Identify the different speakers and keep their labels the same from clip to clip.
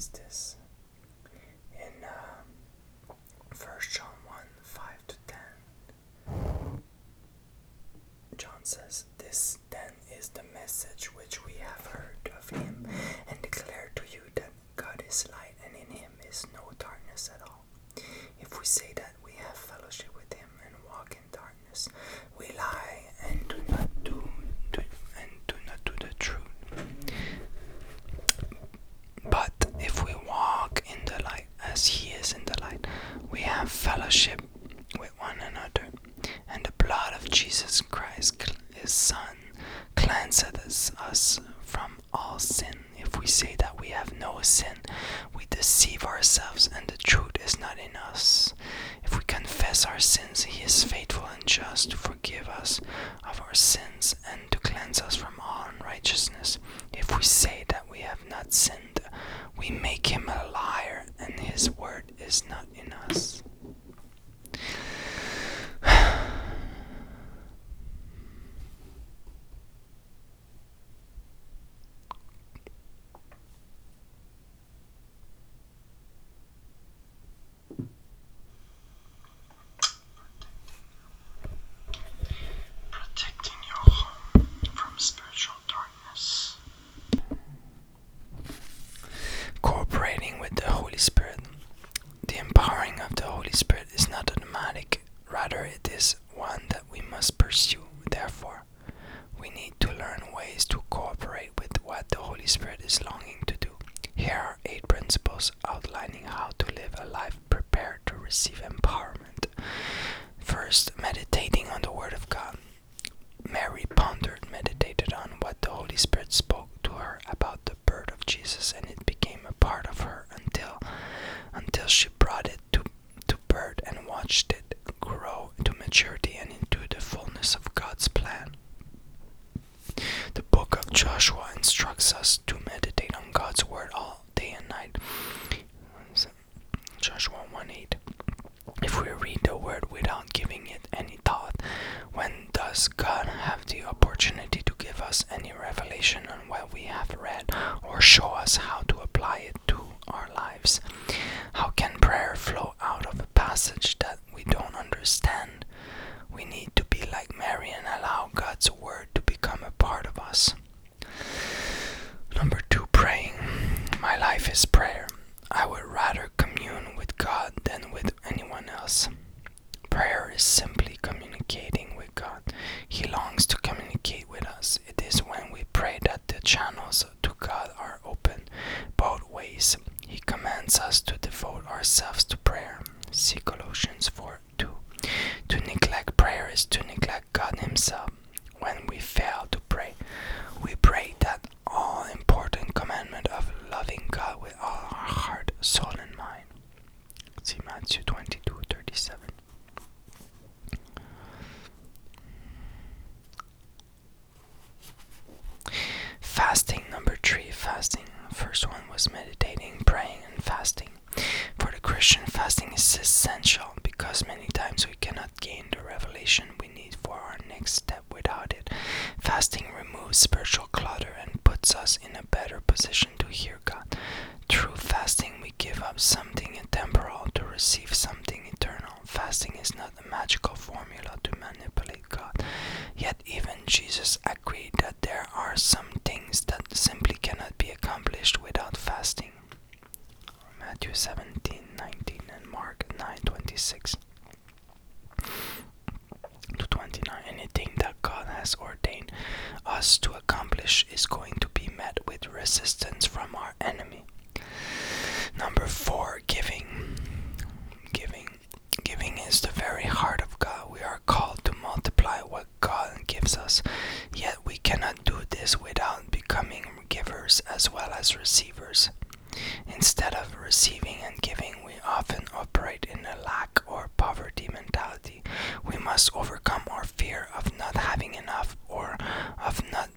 Speaker 1: is this? ourselves, and the truth is not in us. If we confess our sins, He is faithful and just to forgive us of our sins and to cleanse us from all unrighteousness. If we say that we have not sinned, we make Him a liar, and His word is not Holy Spirit is not automatic, rather, it is one that we must pursue. Therefore, we need to learn ways to cooperate with what the Holy Spirit is longing to do. Here are eight principles outlining how to live a life prepared to receive empowerment. First, meditating on the Word of God. Mary pondered, meditated on what the Holy Spirit spoke to her about the birth of Jesus and channel. fasting number three fasting first one was meditating praying and fasting for the christian fasting is essential because many times we cannot gain the revelation we need for our next step without it fasting removes spiritual is going to be met with resistance from our enemy. Number four, giving. Giving. Giving is the very heart of God. We are called to multiply what God gives us. Yet we cannot do this without becoming givers as well as receivers. Instead of receiving and giving, we often operate in a lack or poverty mentality. We must overcome our fear of not having enough or of not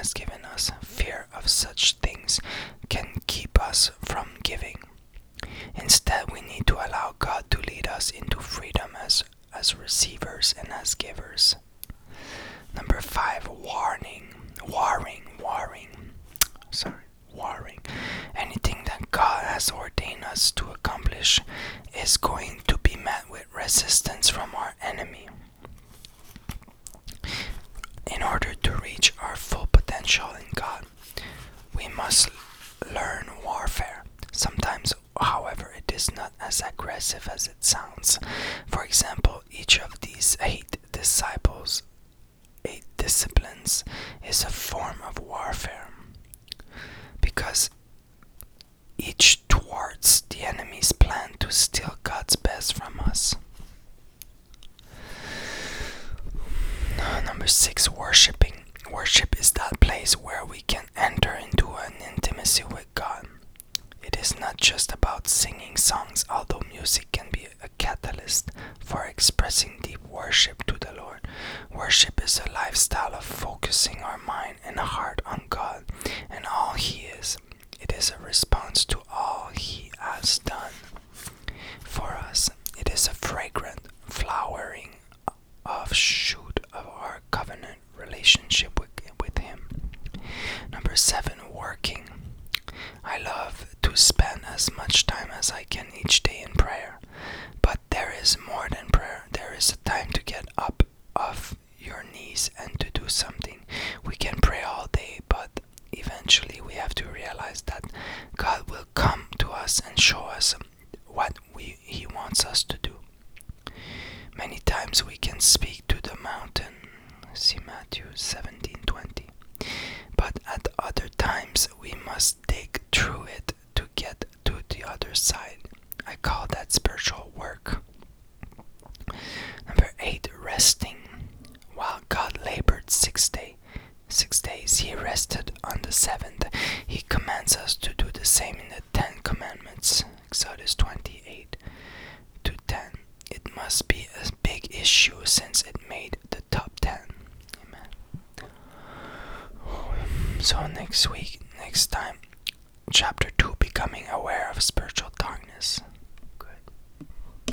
Speaker 1: has given us, fear of such things can keep us from giving. Instead, we need to allow God to lead us into freedom as, as receivers and as givers. Number five, warning, warring, warring. Sorry, warring. Anything that God has ordained us to accomplish is going to be met with resistance must learn warfare. Sometimes, however, it is not as aggressive as it sounds. For example, each of these eight disciples, eight disciplines, is a form of warfare because is not just about singing songs, although music can be a catalyst for expressing deep worship to the Lord. Worship is a lifestyle of focusing our mind and heart on God and all He is. It is a response to as I can each day. shoe since it made the top 10. Amen. So, next week, next time, chapter 2 Becoming Aware of Spiritual.